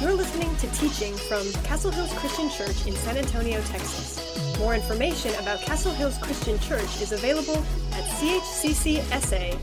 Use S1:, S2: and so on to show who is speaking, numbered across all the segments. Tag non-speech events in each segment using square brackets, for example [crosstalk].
S1: You're listening to teaching from Castle Hills Christian Church in San Antonio, Texas. More information about Castle Hills Christian Church is available at chccsa.com.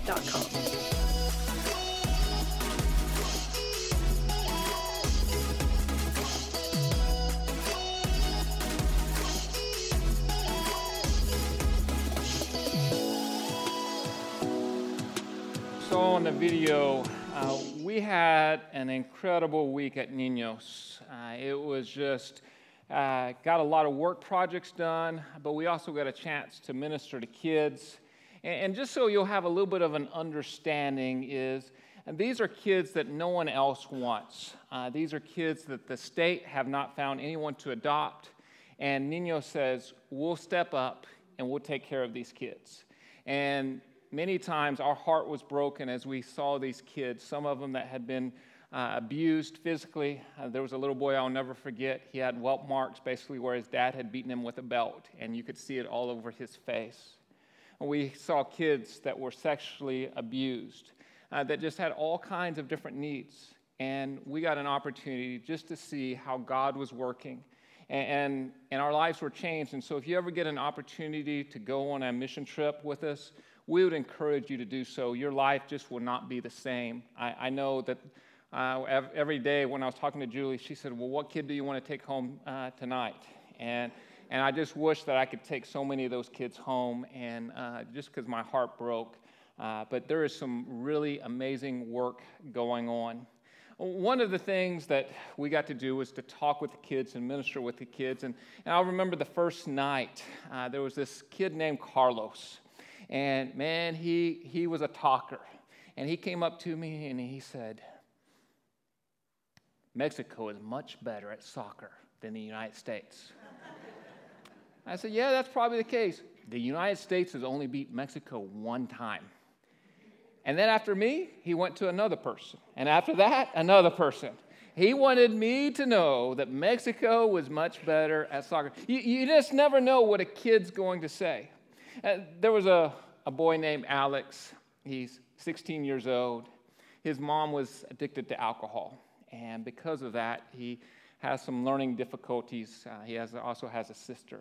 S2: saw in the video, uh, we had an incredible week at Ninos. Uh, it was just, uh, got a lot of work projects done, but we also got a chance to minister to kids. And, and just so you'll have a little bit of an understanding, is and these are kids that no one else wants. Uh, these are kids that the state have not found anyone to adopt. And Nino says, We'll step up and we'll take care of these kids. And many times our heart was broken as we saw these kids, some of them that had been uh, abused physically. Uh, there was a little boy I'll never forget. He had welt marks basically where his dad had beaten him with a belt, and you could see it all over his face. And we saw kids that were sexually abused, uh, that just had all kinds of different needs. And we got an opportunity just to see how God was working. And, and, and our lives were changed. And so, if you ever get an opportunity to go on a mission trip with us, we would encourage you to do so. Your life just will not be the same. I, I know that uh, every day when I was talking to Julie, she said, Well, what kid do you want to take home uh, tonight? And, and I just wish that I could take so many of those kids home, and uh, just because my heart broke. Uh, but there is some really amazing work going on. One of the things that we got to do was to talk with the kids and minister with the kids. And, and I'll remember the first night, uh, there was this kid named Carlos. And man, he, he was a talker. And he came up to me and he said, Mexico is much better at soccer than the United States. [laughs] I said, Yeah, that's probably the case. The United States has only beat Mexico one time. And then after me, he went to another person. And after that, another person. He wanted me to know that Mexico was much better at soccer. You, you just never know what a kid's going to say. Uh, there was a, a boy named Alex. He's 16 years old. His mom was addicted to alcohol. And because of that, he has some learning difficulties. Uh, he has, also has a sister.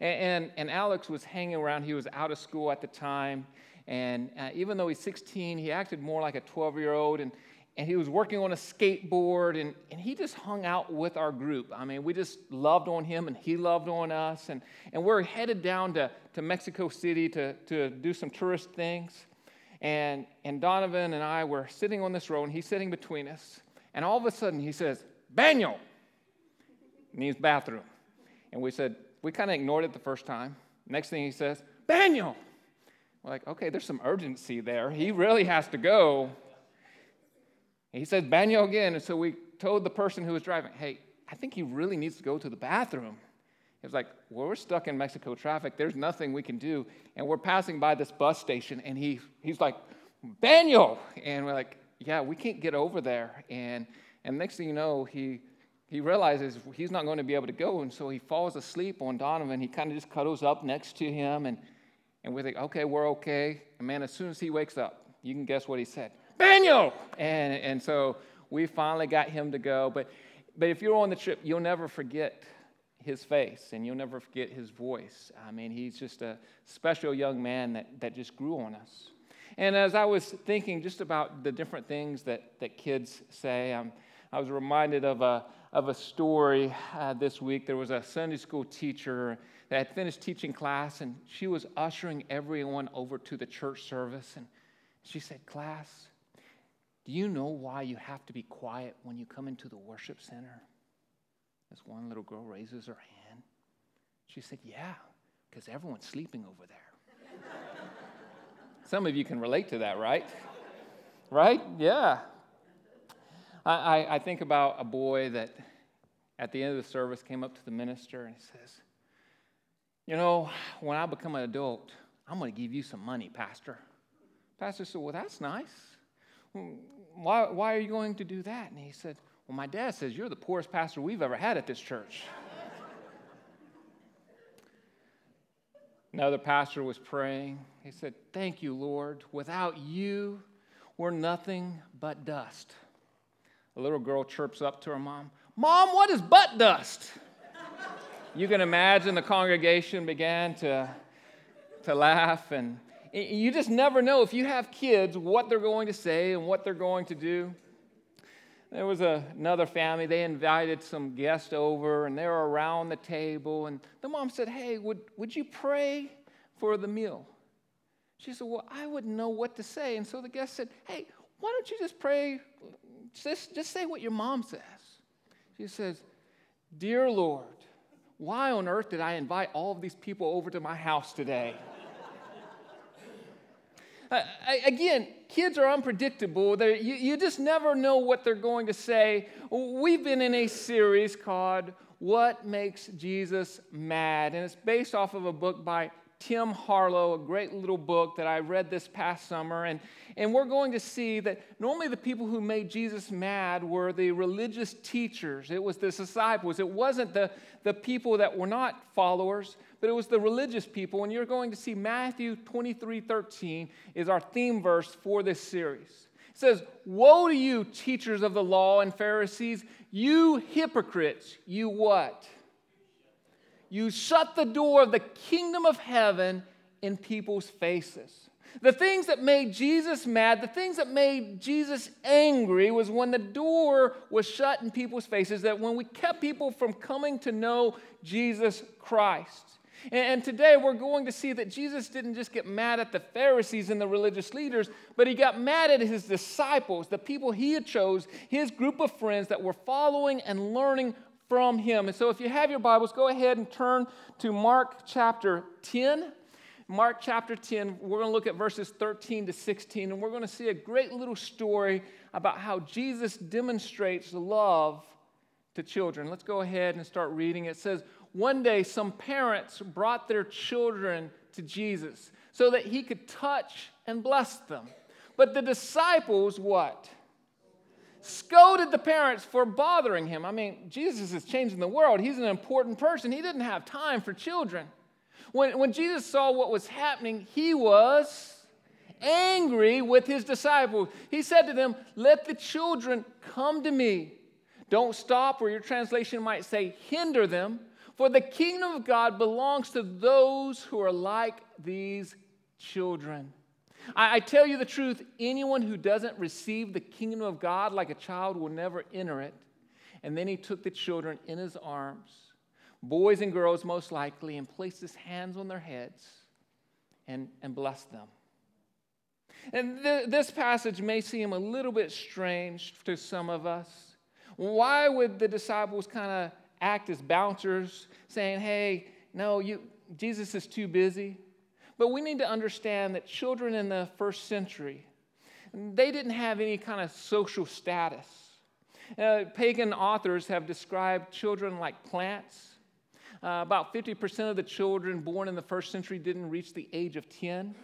S2: And, and, and, Alex was hanging around. He was out of school at the time. And uh, even though he's 16, he acted more like a 12 year old. And, and he was working on a skateboard. And, and he just hung out with our group. I mean, we just loved on him, and he loved on us. And, and we're headed down to, to Mexico City to, to do some tourist things. And, and Donovan and I were sitting on this road, and he's sitting between us. And all of a sudden, he says, Baño! Means bathroom. And we said, we kind of ignored it the first time. Next thing he says, Baño! We're like, okay, there's some urgency there. He really has to go. He says, Baño again. And so we told the person who was driving, hey, I think he really needs to go to the bathroom. He was like, well, we're stuck in Mexico traffic. There's nothing we can do. And we're passing by this bus station, and he, he's like, Baño! And we're like, yeah, we can't get over there. And, and next thing you know, he, he realizes he's not going to be able to go. And so he falls asleep on Donovan. He kind of just cuddles up next to him. And, and we think, okay, we're okay. And man, as soon as he wakes up, you can guess what he said And, and so we finally got him to go. But, but if you're on the trip, you'll never forget his face and you'll never forget his voice. I mean, he's just a special young man that, that just grew on us. And as I was thinking just about the different things that, that kids say, um, I was reminded of a, of a story uh, this week. There was a Sunday school teacher that had finished teaching class, and she was ushering everyone over to the church service. And she said, Class, do you know why you have to be quiet when you come into the worship center? This one little girl raises her hand. She said, Yeah, because everyone's sleeping over there. Some of you can relate to that, right? right? Yeah. I, I, I think about a boy that at the end of the service came up to the minister and he says, You know, when I become an adult, I'm going to give you some money, Pastor. Pastor said, Well, that's nice. Why, why are you going to do that? And he said, Well, my dad says you're the poorest pastor we've ever had at this church. Another pastor was praying. He said, Thank you, Lord. Without you, we're nothing but dust. a little girl chirps up to her mom, Mom, what is butt dust? you can imagine the congregation began to, to laugh. And you just never know if you have kids what they're going to say and what they're going to do. There was a, another family, they invited some guests over and they were around the table. And the mom said, Hey, would, would you pray for the meal? She said, Well, I wouldn't know what to say. And so the guest said, Hey, why don't you just pray? Just, just say what your mom says. She says, Dear Lord, why on earth did I invite all of these people over to my house today? Again, kids are unpredictable. You, you just never know what they're going to say. We've been in a series called What Makes Jesus Mad? And it's based off of a book by Tim Harlow, a great little book that I read this past summer. And, and we're going to see that normally the people who made Jesus mad were the religious teachers, it was the disciples. It wasn't the, the people that were not followers, but it was the religious people. And you're going to see Matthew 23 13 is our theme verse for this series. It says, Woe to you, teachers of the law and Pharisees, you hypocrites, you what? you shut the door of the kingdom of heaven in people's faces. The things that made Jesus mad, the things that made Jesus angry was when the door was shut in people's faces, that when we kept people from coming to know Jesus Christ. And today we're going to see that Jesus didn't just get mad at the Pharisees and the religious leaders, but he got mad at his disciples, the people he had chose, his group of friends that were following and learning from him. And so if you have your Bibles, go ahead and turn to Mark chapter 10. Mark chapter 10, we're going to look at verses 13 to 16, and we're going to see a great little story about how Jesus demonstrates love to children. Let's go ahead and start reading. It says, One day some parents brought their children to Jesus so that he could touch and bless them. But the disciples, what? scolded the parents for bothering him. I mean, Jesus is changing the world. He's an important person. He didn't have time for children. When, when Jesus saw what was happening, he was angry with his disciples. He said to them, Let the children come to me. Don't stop, or your translation might say, hinder them, for the kingdom of God belongs to those who are like these children. I, I tell you the truth anyone who doesn't receive the kingdom of God like a child will never enter it. And then he took the children in his arms, boys and girls most likely, and placed his hands on their heads and, and blessed them. And th- this passage may seem a little bit strange to some of us. Why would the disciples kind of act as bouncers, saying, hey, no, you, Jesus is too busy? But we need to understand that children in the first century, they didn't have any kind of social status. Uh, pagan authors have described children like plants. Uh, about 50% of the children born in the first century didn't reach the age of 10.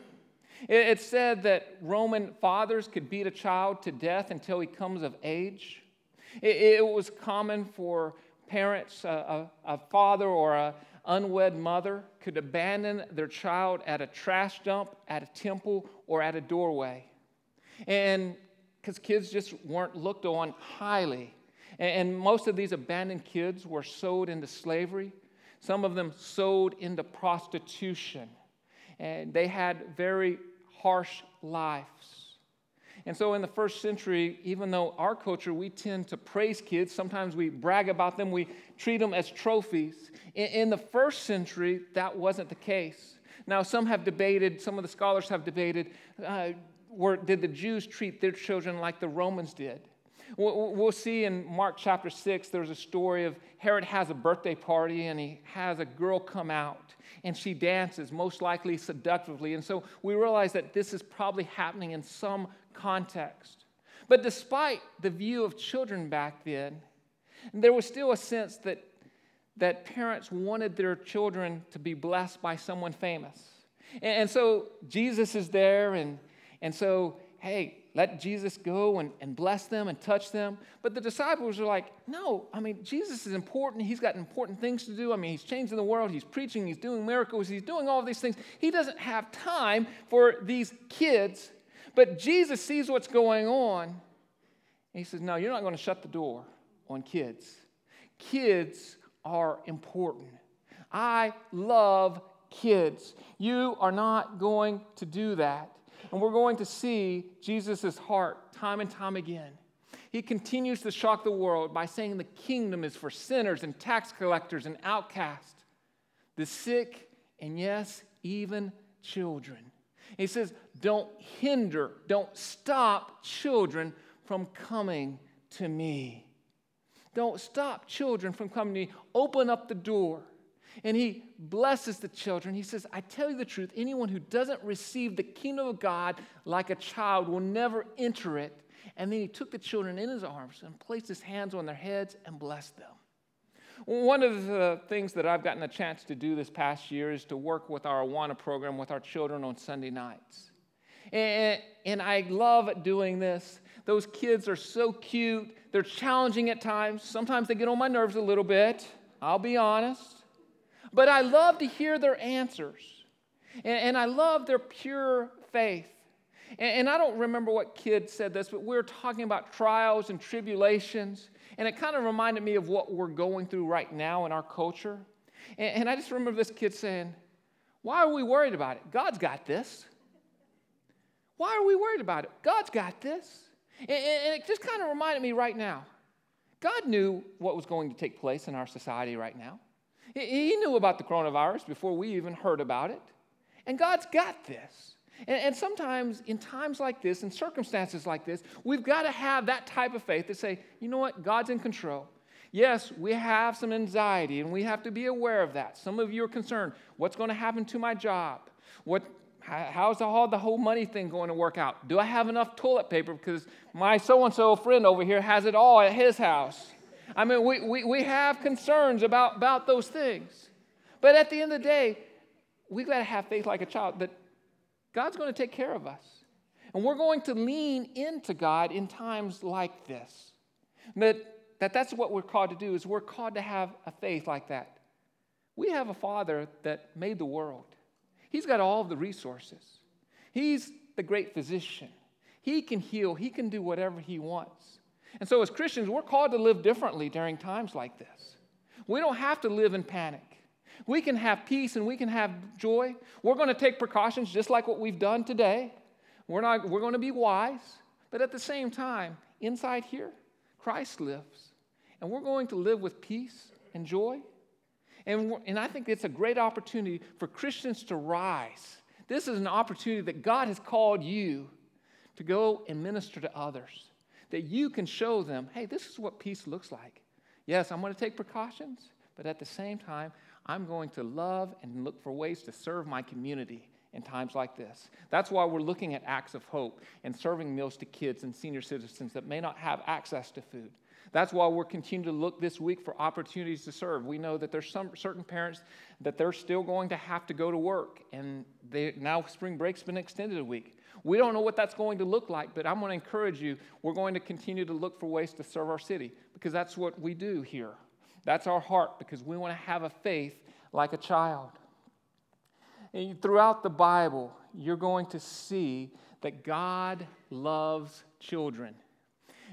S2: It, it said that Roman fathers could beat a child to death until he comes of age. It, it was common for parents, uh, a, a father or an unwed mother could abandon their child at a trash dump, at a temple, or at a doorway. And because kids just weren't looked on highly. And most of these abandoned kids were sold into slavery, some of them sold into prostitution. And they had very harsh lives. And so in the first century, even though our culture, we tend to praise kids, sometimes we brag about them, we treat them as trophies. In, the first century, that wasn't the case. Now, some have debated, some of the scholars have debated, uh, were, did the Jews treat their children like the Romans did? We'll see in Mark chapter 6, there's a story of Herod has a birthday party and he has a girl come out and she dances, most likely seductively. And so we realize that this is probably happening in some context. But despite the view of children back then, there was still a sense that, that parents wanted their children to be blessed by someone famous. And, and so Jesus is there, and, and so, hey, let Jesus go and, and bless them and touch them. But the disciples are like, no, I mean, Jesus is important. He's got important things to do. I mean, he's changing the world. He's preaching. He's doing miracles. He's doing all these things. He doesn't have time for these kids but Jesus sees what's going on, And he says, No, you're not going to shut the door on kids. Kids are important. I love kids. You are not going to do that. And we're going to see Jesus' heart time and time again. He continues to shock the world by saying the kingdom is for sinners and tax collectors and outcasts, the sick, and yes, even children. He says, Don't hinder, don't stop children from coming to me. Don't stop children from coming to me. Open up the door. And he blesses the children. He says, I tell you the truth, anyone who doesn't receive the kingdom of God like a child will never enter it. And then he took the children in his arms and placed his hands on their heads and blessed them. One of the things that I've gotten a chance to do this past year is to work with our Awana program with our children on Sunday nights. And, and I love doing this. Those kids are so cute. They're challenging at times. Sometimes they get on my nerves a little bit, I'll be honest. But I love to hear their answers. And, and I love their pure faith. And, I don't remember what kid said this, but we were talking about trials and tribulations. And it kind of reminded me of what we're going through right now in our culture. And, and I just remember this kid saying, Why are we worried about it? God's got this. Why are we worried about it? God's got this. And, and it just kind of reminded me right now God knew what was going to take place in our society right now. He knew about the coronavirus before we even heard about it. And God's got this. And, and, sometimes in times like this, in circumstances like this, we've got to have that type of faith to say, you know what, God's in control. Yes, we have some anxiety and we have to be aware of that. Some of you are concerned what's going to happen to my job? What, how's the whole, the whole money thing going to work out? Do I have enough toilet paper? Because my so and so friend over here has it all at his house. I mean, we, we, we have concerns about, about those things. But at the end of the day, we've got to have faith like a child that God's going to take care of us. And we're going to lean into God in times like this. That, that that's what we're called to do is we're called to have a faith like that. We have a father that made the world. He's got all of the resources. He's the great physician. He can heal, he can do whatever he wants. And so, as Christians, we're called to live differently during times like this. We don't have to live in panic. We can have peace and we can have joy. We're going to take precautions just like what we've done today. We're, not, we're going to be wise. But at the same time, inside here, Christ lives. And we're going to live with peace and joy. And, and I think it's a great opportunity for Christians to rise. This is an opportunity that God has called you to go and minister to others, that you can show them, hey, this is what peace looks like. Yes, I'm going to take precautions, but at the same time, I'm going to love and look for ways to serve my community in times like this. That's why we're looking at acts of hope and serving meals to kids and senior citizens that may not have access to food. That's why we're continuing to look this week for opportunities to serve. We know that there's some certain parents that they're still going to have to go to work, and they, now spring break's been extended a week. We don't know what that's going to look like, but I'm going to encourage you. We're going to continue to look for ways to serve our city because that's what we do here. That's our heart because we want to have a faith like a child. And throughout the Bible, you're going to see that God loves children.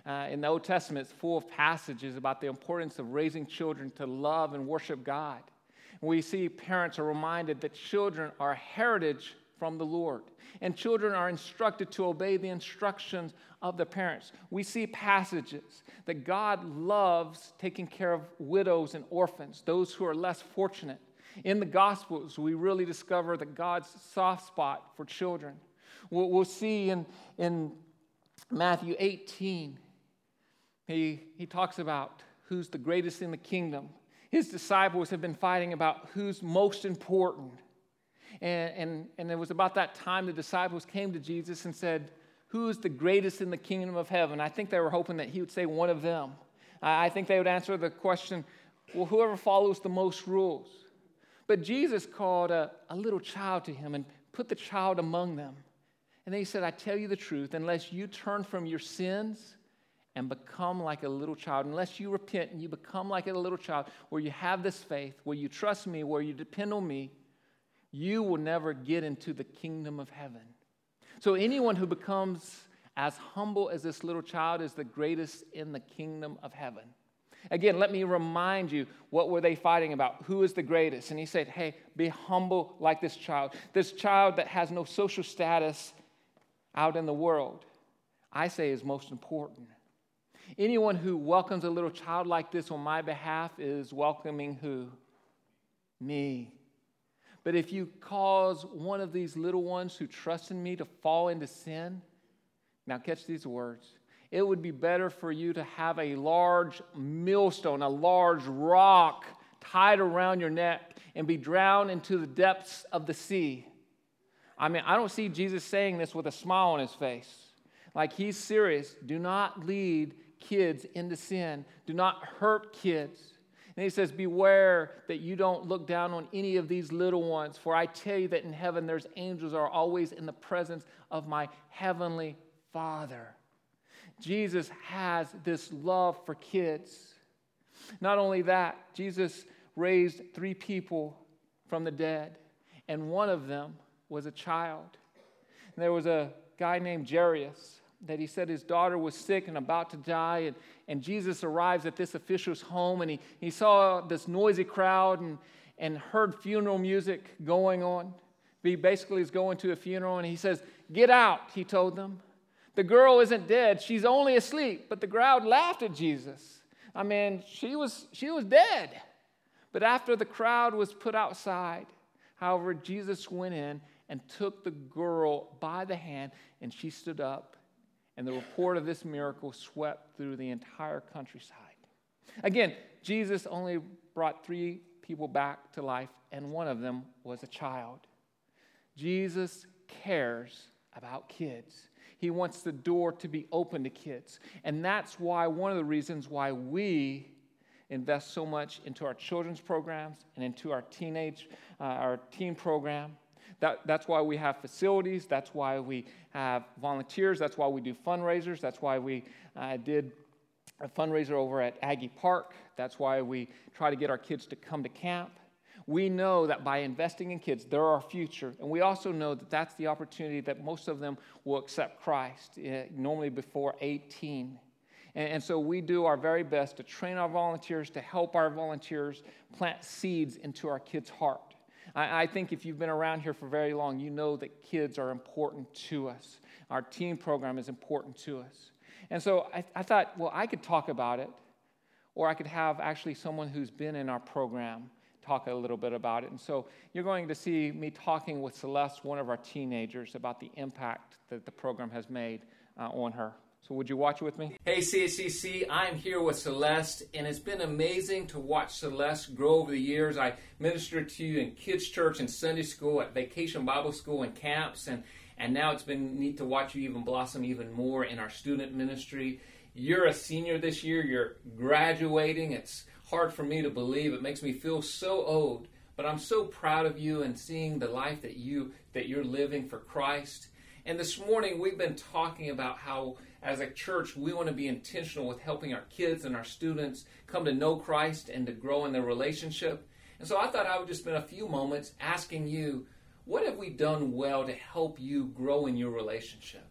S2: Uh, in the Old Testament, it's full of passages about the importance of raising children to love and worship God. We see parents are reminded that children are heritage from the Lord. And children are instructed to obey the instructions of the parents. We see passages that God loves taking care of widows and orphans, those who are less fortunate. In the Gospels, we really discover that God's soft spot for children. We'll, see in, in Matthew 18, he, he talks about who's the greatest in the kingdom. His disciples have been fighting about who's most important. And, and, and it was about that time the disciples came to Jesus and said, Who is the greatest in the kingdom of heaven? I think they were hoping that he would say one of them. I think they would answer the question, Well, whoever follows the most rules. But Jesus called a, a little child to him and put the child among them. And then he said, I tell you the truth, unless you turn from your sins and become like a little child, unless you repent and you become like a little child, where you have this faith, where you trust me, where you depend on me, you will never get into the kingdom of heaven. So, anyone who becomes as humble as this little child is the greatest in the kingdom of heaven. Again, let me remind you what were they fighting about? Who is the greatest? And he said, "Hey, be humble like this child. This child that has no social status out in the world, I say is most important. Anyone who welcomes a little child like this on my behalf is welcoming who? Me. But if you cause one of these little ones who trust in me to fall into sin, now catch these words. It would be better for you to have a large millstone, a large rock tied around your neck and be drowned into the depths of the sea. I mean, I don't see Jesus saying this with a smile on his face. Like he's serious. Do not lead kids into sin, do not hurt kids. And he says, Beware that you don't look down on any of these little ones, for I tell you that in heaven there's angels are always in the presence of my heavenly Father. Jesus has this love for kids. Not only that, Jesus raised three people from the dead, and one of them was a child. And there was a guy named Jairus that he said his daughter was sick and about to die. And, and Jesus arrives at this official's home and he, he saw this noisy crowd and, and heard funeral music going on. He basically is going to a funeral and he says, Get out, he told them. The girl isn't dead, she's only asleep. But the crowd laughed at Jesus. I mean, she was, she was dead. But after the crowd was put outside, however, Jesus went in and took the girl by the hand and she stood up and the report of this miracle swept through the entire countryside. Again, Jesus only brought three people back to life, and one of them was a child. Jesus cares about kids. He wants the door to be open to kids. And that's why, one of the reasons why we invest so much into our children's programs and into our teenage, uh, our teen program. That, that's why we have facilities. That's why we have volunteers. That's why we do fundraisers. That's why we uh, did a fundraiser over at Aggie Park. That's why we try to get our kids to come to camp. We know that by investing in kids, they're our future. And we also know that that's the opportunity that most of them will accept Christ, uh, normally before 18. And, and so we do our very best to train our volunteers, to help our volunteers plant seeds into our kids' heart. I, I think if you've been around here for very long, you know that kids are important to us. Our teen program is important to us. And so I, I thought, well, I could talk about it, or I could have actually someone who's been in our program talk a little bit about it. And so you're going to see me talking with Celeste, one of our teenagers, about the impact that the program has made uh, on her. So would you watch it with me? Hey CHCC, I'm here with Celeste, and it's been amazing to watch Celeste grow over the years. I ministered to you in kids' church and Sunday school, at vacation Bible school and camps, and, and now it's been neat to watch you even blossom even more in our student ministry. You're a senior this year, you're graduating. It's hard for me to believe. It makes me feel so old, but I'm so proud of you and seeing the life that you that you're living for Christ. And this morning we've been talking about how as a church, we want to be intentional with helping our kids and our students come to know Christ and to grow in their relationship. And so I thought I would just spend a few moments asking you, what have we done well to help you grow in your relationship?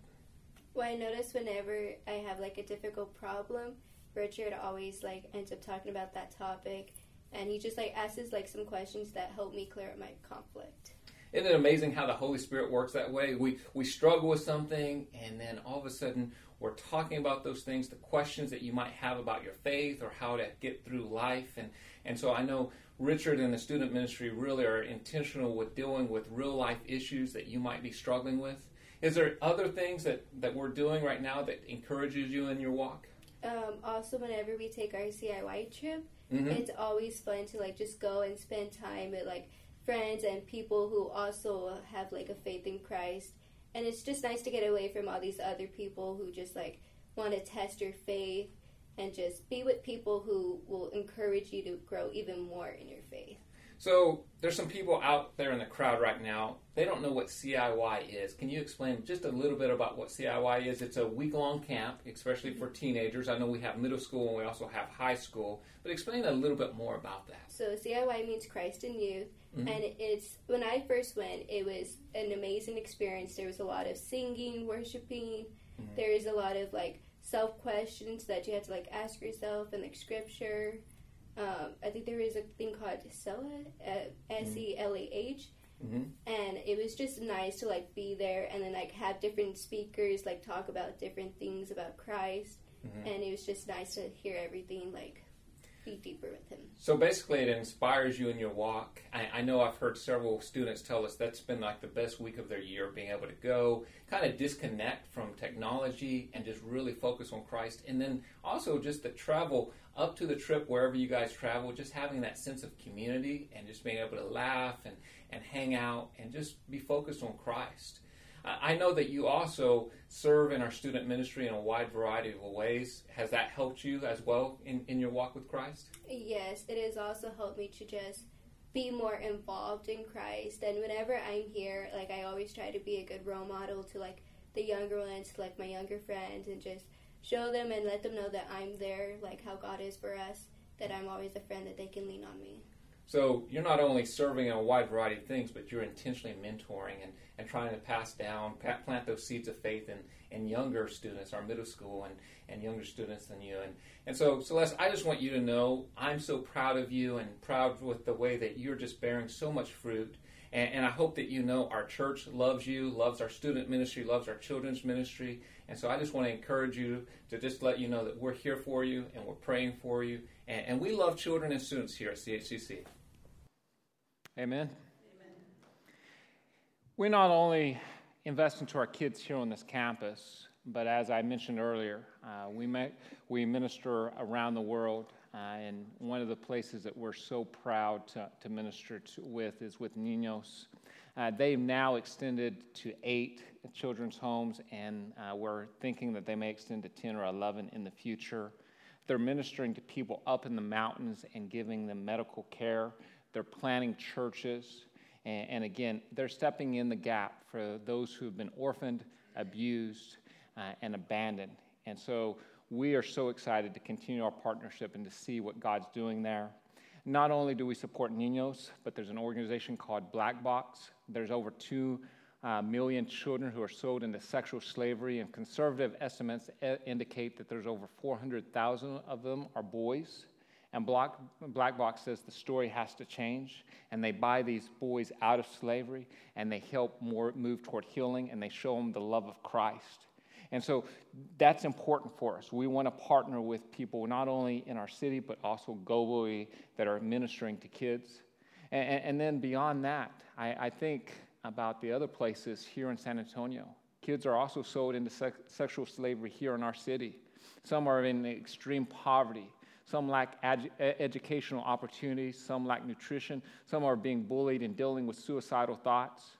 S3: Well, I notice whenever I have like a difficult problem, Richard always like ends up talking about that topic, and he just like asks like some questions that help me clear up my conflict.
S2: Isn't it amazing how the Holy Spirit works that way? We we struggle with something, and then all of a sudden we're talking about those things, the questions that you might have about your faith or how to get through life. And, and so I know Richard and the student ministry really are intentional with dealing with real life issues that you might be struggling with. Is there other things that, that we're doing right now that encourages you in your walk?
S3: Um, also, whenever we take our CIY trip, mm-hmm. it's always fun to like just go and spend time at like friends and people who also have like a faith in Christ and it's just nice to get away from all these other people who just like want to test your faith and just be with people who will encourage you to grow even more in your faith.
S2: So there's some people out there in the crowd right now. They don't know what CIY is. Can you explain just a little bit about what CIY is? It's a week-long camp, especially for teenagers. I know we have middle school and we also have high school, but explain a little bit more about that.
S3: So CIY means Christ in Youth, mm-hmm. and it's when I first went, it was an amazing experience. There was a lot of singing, worshiping, Mm-hmm. There is a lot of like self questions that you have to like ask yourself and like scripture. Um, I think there is a thing called Selah, S E L A H, mm-hmm. and it was just nice to like be there and then like have different speakers like talk about different things about Christ, mm-hmm. and it was just nice to hear everything like be deeper with him.
S2: So basically, it inspires you in your walk. I, I, know I've heard several students tell us that's been like the best week of their year, being able to go kind of disconnect from technology and just really focus on Christ. And then also just the travel up to the trip, wherever you guys travel, just having that sense of community and just being able to laugh and, and hang out and just be focused on Christ. I know that you also serve in our student ministry in a wide variety of ways. Has that helped you as well in, in your walk with Christ?
S3: Yes, it has also helped me to just be more involved in Christ. And whenever I'm here, like I always try to be a good role model to like the younger ones, like my younger friends, and just show them and let them know that I'm there, like how God is for us, that I'm always a friend that they can lean on me.
S2: So you're not only serving in a wide variety of things, but you're intentionally mentoring and, and trying to pass down, plant those seeds of faith in, in younger students, our middle school and, and younger students than you. And, and so, Celeste, I just want you to know I'm so proud of you and proud with the way that you're just bearing so much fruit. And, and I hope that you know our church loves you, loves our student ministry, loves our children's ministry. And so I just want to encourage you to just let you know that we're here for you and we're praying for you. And, and we love children and students here at CHCC. Amen. Amen. We not only invest into our kids here on this campus, but as I mentioned earlier, uh, we, may, we minister around the world. Uh, and one of the places that we're so proud to, to minister to, with is with Niños. Uh, they've now extended to eight children's homes, and uh, we're thinking that they may extend to 10 or 11 in the future. They're ministering to people up in the mountains and giving them medical care. They're planting churches. And, and again, they're stepping in the gap for those who have been orphaned, abused, uh, and abandoned. And so we are so excited to continue our partnership and to see what God's doing there. Not only do we support Niños, but there's an organization called Black Box. There's over two uh, million children who are sold into sexual slavery, and conservative estimates indicate that there's over 400,000 of them are boys. And Black, Black Box says the story has to change, and they buy these boys out of slavery, and they help more move toward healing, and they show them the love of Christ. And so that's important for us. We want to partner with people not only in our city, but also globally that are ministering to kids. And, and then beyond that, I, I, think about the other places here in San Antonio. Kids are also sold into sexual slavery here in our city. Some are in extreme poverty. Some lack ed- educational opportunities. Some lack nutrition. Some are being bullied and dealing with suicidal thoughts.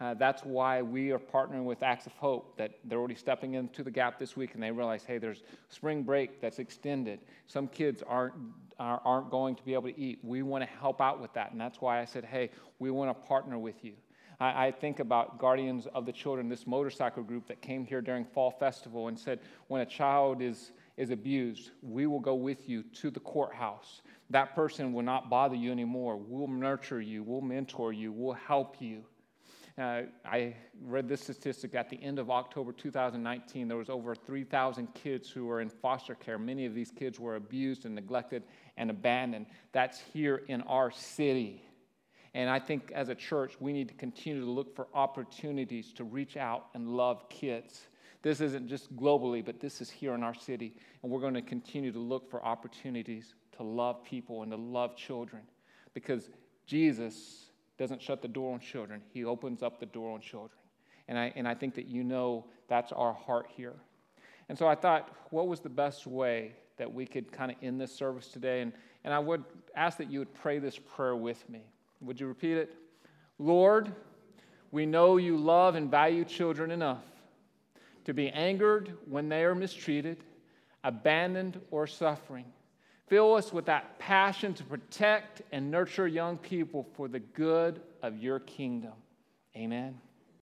S2: Uh, that's why we are partnering with Acts of Hope, that they're already stepping into the gap this week and they realize, hey, there's spring break that's extended. Some kids aren't, aren't going to be able to eat. We want to help out with that. And that's why I said, hey, we want to partner with you. I, I think about Guardians of the Children, this motorcycle group that came here during Fall Festival and said, when a child is is abused, we will go with you to the courthouse. That person will not bother you anymore. We'll nurture you, we'll mentor you, we'll help you. Uh, I read this statistic at the end of October 2019. There was over 3,000 kids who were in foster care. Many of these kids were abused and neglected and abandoned. That's here in our city. And I think as a church, we need to continue to look for opportunities to reach out and love kids. This isn't just globally, but this is here in our city. And we're going to continue to look for opportunities to love people and to love children because Jesus doesn't shut the door on children, He opens up the door on children. And I, and I think that you know that's our heart here. And so I thought, what was the best way that we could kind of end this service today? And, and I would ask that you would pray this prayer with me. Would you repeat it? Lord, we know you love and value children enough to be angered when they are mistreated, abandoned, or suffering. Fill us with that passion to protect and nurture young people for the good of your kingdom. Amen.